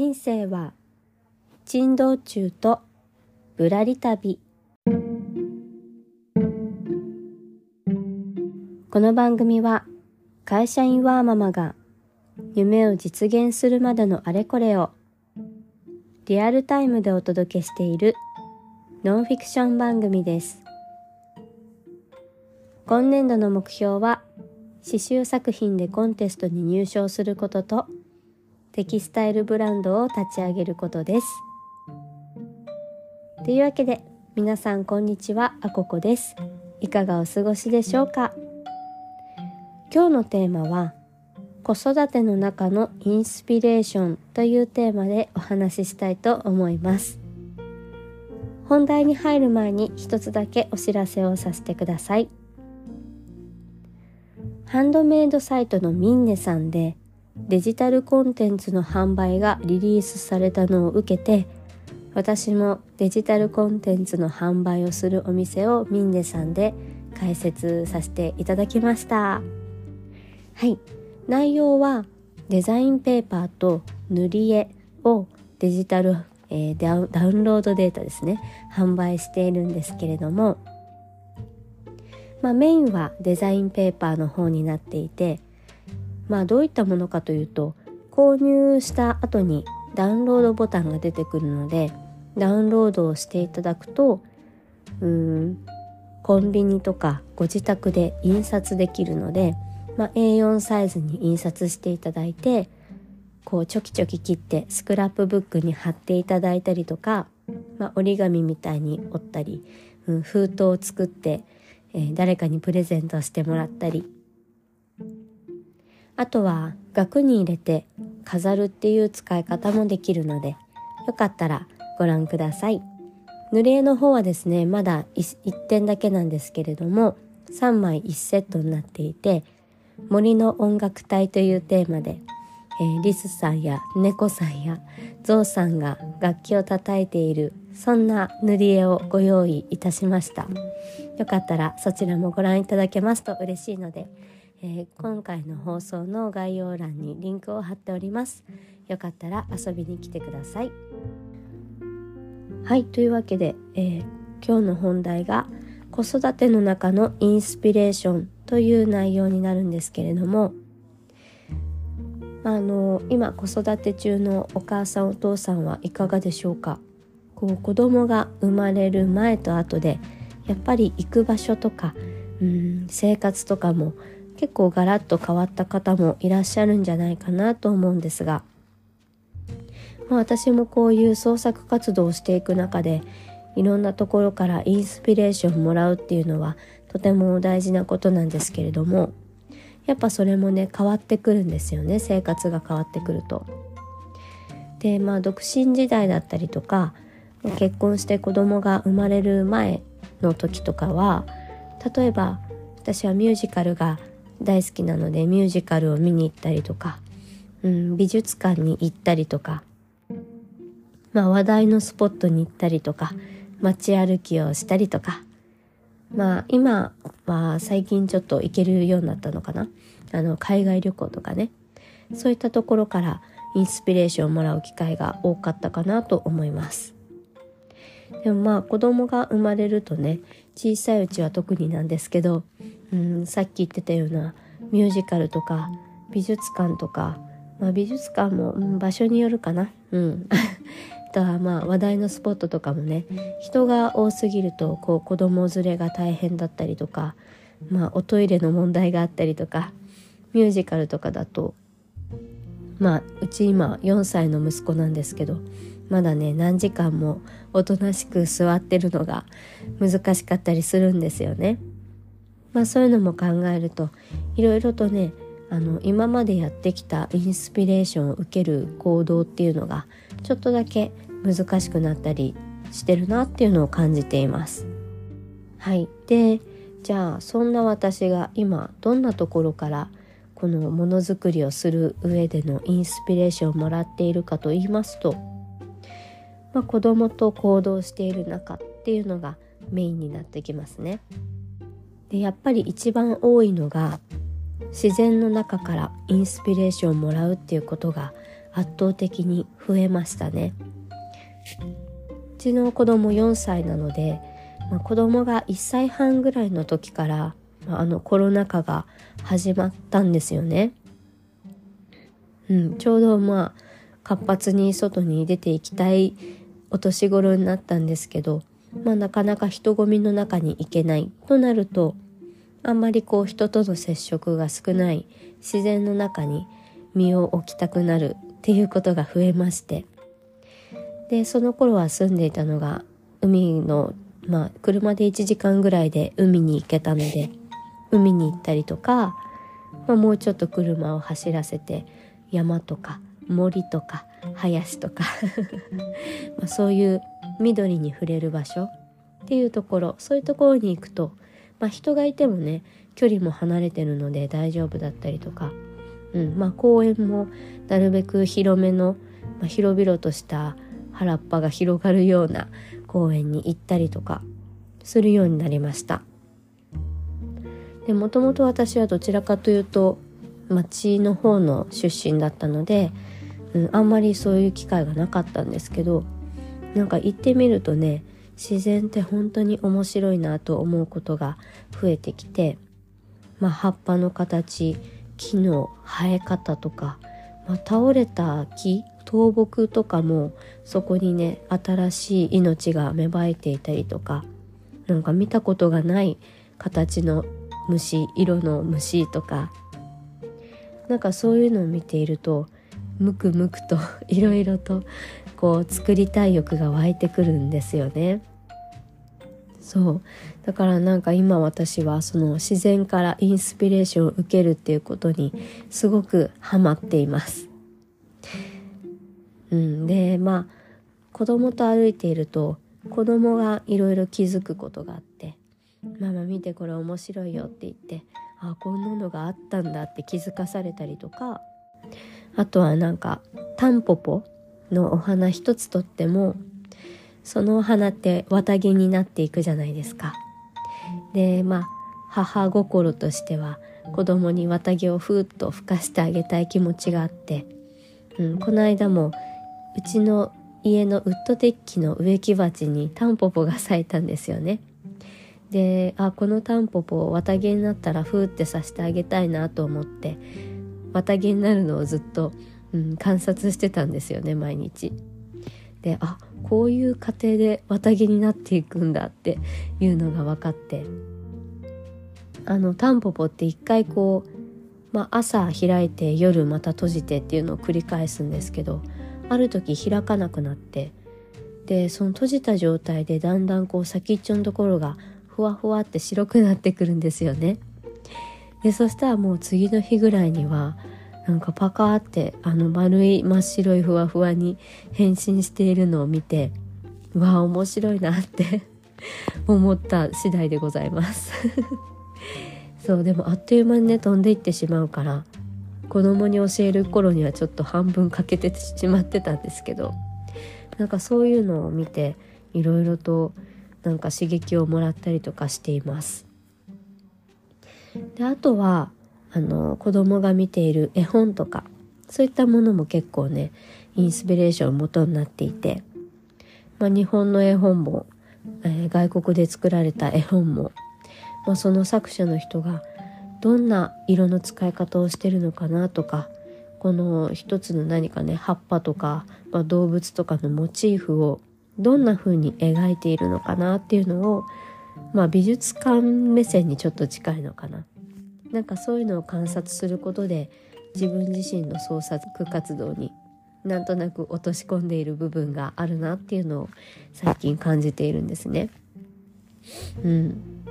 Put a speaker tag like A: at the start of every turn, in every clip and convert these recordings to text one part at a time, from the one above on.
A: 人生は珍道中とぶらり旅。この番組は会社員ワーママが夢を実現するまでのあれこれをリアルタイムでお届けしているノンフィクション番組です。今年度の目標は刺繍作品でコンテストに入賞することとテキスタイルブランドを立ち上げることです。というわけで皆さんこんにちは。あここです。いかがお過ごしでしょうか？今日のテーマは子育ての中のインスピレーションというテーマでお話ししたいと思います。本題に入る前に一つだけお知らせをさせてください。ハンドメイドサイトのミンネさんでデジタルコンテンツの販売がリリースされたのを受けて私もデジタルコンテンツの販売をするお店をミンネさんで開設させていただきました。はい。内容はデザインペーパーと塗り絵をデジタル、えー、ダウンロードデータですね。販売しているんですけれども。まあ、メインはデザインペーパーの方になっていてまあどういったものかというと購入した後にダウンロードボタンが出てくるのでダウンロードをしていただくとうんコンビニとかご自宅で印刷できるので、まあ、A4 サイズに印刷していただいてこうちょきちょき切ってスクラップブックに貼っていただいたりとか、まあ、折り紙みたいに折ったり、うん、封筒を作って、えー、誰かにプレゼントしてもらったりあとは額に入れて飾るっていう使い方もできるのでよかったらご覧ください。塗り絵の方はですねまだ 1, 1点だけなんですけれども3枚1セットになっていて森の音楽隊というテーマで、えー、リスさんや猫さんやゾウさんが楽器を叩いているそんな塗り絵をご用意いたしました。よかったらそちらもご覧いただけますと嬉しいのでえー、今回の放送の概要欄にリンクを貼っております。よかったら遊びに来てください。はいというわけで、えー、今日の本題が子育ての中のインスピレーションという内容になるんですけれどもあの今子育て中のお母さんお父さんはいかがでしょうか？こう子供が生まれる前と後でやっぱり行く場所とかうん生活とかも結構ガラッと変わった方もいらっしゃるんじゃないかなと思うんですが、まあ、私もこういう創作活動をしていく中でいろんなところからインスピレーションをもらうっていうのはとても大事なことなんですけれどもやっぱそれもね変わってくるんですよね生活が変わってくると。でまあ独身時代だったりとか結婚して子供が生まれる前の時とかは例えば私はミュージカルが大好きなのでミュージカルを見に行ったりとか、うん、美術館に行ったりとか、まあ、話題のスポットに行ったりとか街歩きをしたりとかまあ今は最近ちょっと行けるようになったのかな。あの海外旅行とかね。そういったところからインスピレーションをもらう機会が多かったかなと思います。でもまあ子供が生まれるとね小さいうちは特になんですけどうん、さっき言ってたようなミュージカルとか美術館とか、まあ、美術館も、うん、場所によるかな。うん あとはまあ話題のスポットとかもね人が多すぎるとこう子供連れが大変だったりとか、まあ、おトイレの問題があったりとかミュージカルとかだとまあうち今4歳の息子なんですけどまだね何時間もおとなしく座ってるのが難しかったりするんですよね。まあそういうのも考えるといろいろとねあの今までやってきたインスピレーションを受ける行動っていうのがちょっとだけ難しくなったりしてるなっていうのを感じています。はい、でじゃあそんな私が今どんなところからこのものづくりをする上でのインスピレーションをもらっているかと言いますと、まあ、子供と行動している中っていうのがメインになってきますね。でやっぱり一番多いのが自然の中からインスピレーションをもらうっていうことが圧倒的に増えましたねうちの子供4歳なので、まあ、子供が1歳半ぐらいの時から、まあ、あのコロナ禍が始まったんですよねうん、ちょうどまあ活発に外に出ていきたいお年頃になったんですけど、まあ、なかなか人混みの中に行けない。となるとあんまりこう人との接触が少ない自然の中に身を置きたくなるっていうことが増えまして。でその頃は住んでいたのが海のまあ車で1時間ぐらいで海に行けたので海に行ったりとか、まあ、もうちょっと車を走らせて山とか森とか林とか。まそういう緑に触れる場所っていうところ。そういうところに行くと、まあ、人がいてもね距離も離れてるので大丈夫だったりとか、うんまあ、公園もなるべく広めの、まあ、広々とした原っぱが広がるような公園に行ったりとかするようになりました。でもともと私はどちらかというと町の方の出身だったので、うん、あんまりそういう機会がなかったんですけどなんか行ってみるとね自然って本当に面白いなと思うことが増えてきて、まあ、葉っぱの形木の生え方とか、まあ、倒れた木倒木とかもそこにね新しい命が芽生えていたりとかなんか見たことがない形の虫色の虫とかなんかそういうのを見ているとムクムクと いろいろとこう作りたい欲が湧いてくるんですよね。そうだからなんか今私はその自然からインスピレーションを受けるっていうことにすごくハマっています。うん、でまあ子供と歩いていると子供がいろいろ気づくことがあって「ママ見てこれ面白いよ」って言ってあこんなのがあったんだって気づかされたりとかあとはなんかタンポポのお花一つとってもそのお花って綿毛になっていくじゃないですか。でまあ母心としては子供に綿毛をふーっと吹かしてあげたい気持ちがあって、うん、この間もうちの家のウッドデッキの植木鉢にタンポポが咲いたんですよね。であこのタンポポ綿毛になったらふーってさせてあげたいなと思って綿毛になるのをずっと、うん、観察してたんですよね毎日。であこういう過程で綿毛になっていくんだっていうのが分かってあのタンポポって一回こう、まあ、朝開いて夜また閉じてっていうのを繰り返すんですけどある時開かなくなってでその閉じた状態でだんだんこう先っちょのところがふわふわって白くなってくるんですよね。でそしたらもう次の日ぐらいにはなんかパカーってあの丸い真っ白いふわふわに変身しているのを見てうわ面白いなって 思った次第でございます そうでもあっという間にね飛んでいってしまうから子供に教える頃にはちょっと半分欠けてしまってたんですけどなんかそういうのを見ていろいろとなんか刺激をもらったりとかしています。であとはあの子供が見ている絵本とかそういったものも結構ねインスピレーション元になっていて、まあ、日本の絵本も、えー、外国で作られた絵本も、まあ、その作者の人がどんな色の使い方をしてるのかなとかこの一つの何かね葉っぱとか、まあ、動物とかのモチーフをどんな風に描いているのかなっていうのをまあ美術館目線にちょっと近いのかななんかそういうのを観察することで自分自身の創作活動になんとなく落とし込んでいる部分があるなっていうのを最近感じているんですね。うん、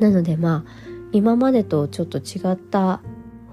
A: なのでまあ今までとちょっと違った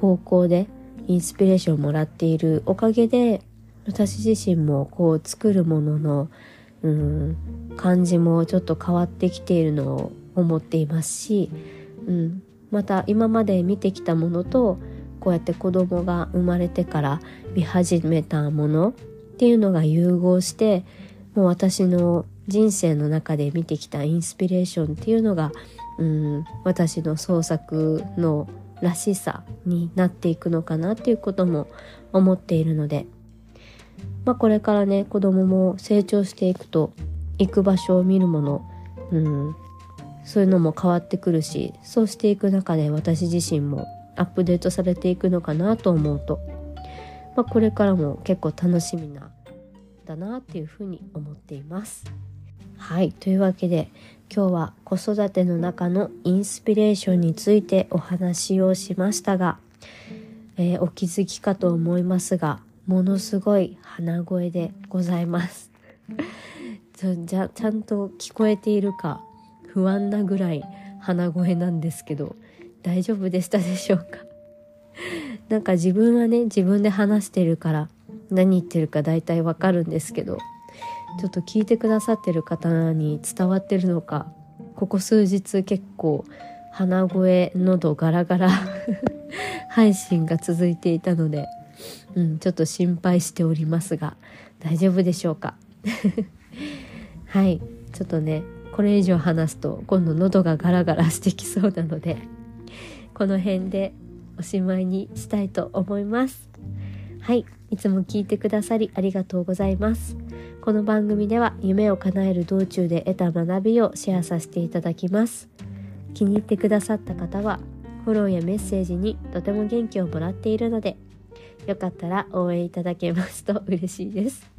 A: 方向でインスピレーションをもらっているおかげで私自身もこう作るもののうん。感じもちょっと変わってきているのを思っていますし、うん、また今まで見てきたものとこうやって子供が生まれてから見始めたものっていうのが融合してもう私の人生の中で見てきたインスピレーションっていうのが、うん、私の創作のらしさになっていくのかなっていうことも思っているのでまあ、これからね子供も成長していくと行く場所を見るもの、うん、そういうのも変わってくるしそうしていく中で私自身もアップデートされていくのかなと思うと、まあ、これからも結構楽しみなだなっていうふうに思っています。はいというわけで今日は子育ての中のインスピレーションについてお話をしましたが、えー、お気づきかと思いますがものすごい鼻声でございます。じゃちゃんと聞こえているか不安なぐらい鼻声なんですけど大丈夫でしたでしょうか？なんか自分はね自分で話してるから何言ってるか大体わかるんですけどちょっと聞いてくださってる方に伝わってるのかここ数日結構鼻声喉ガラガラ 配信が続いていたので、うん、ちょっと心配しておりますが大丈夫でしょうか？はいちょっとねこれ以上話すと今度喉がガラガラしてきそうなのでこの辺でおしまいにしたいと思います。はいいつも聞いてくださりありがとうございます。この番組では夢を叶える道中で得た学びをシェアさせていただきます。気に入ってくださった方はフォローやメッセージにとても元気をもらっているのでよかったら応援いただけますと嬉しいです。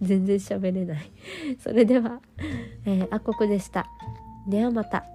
A: 全然喋れない。それでは、えー、あここでした。ではまた。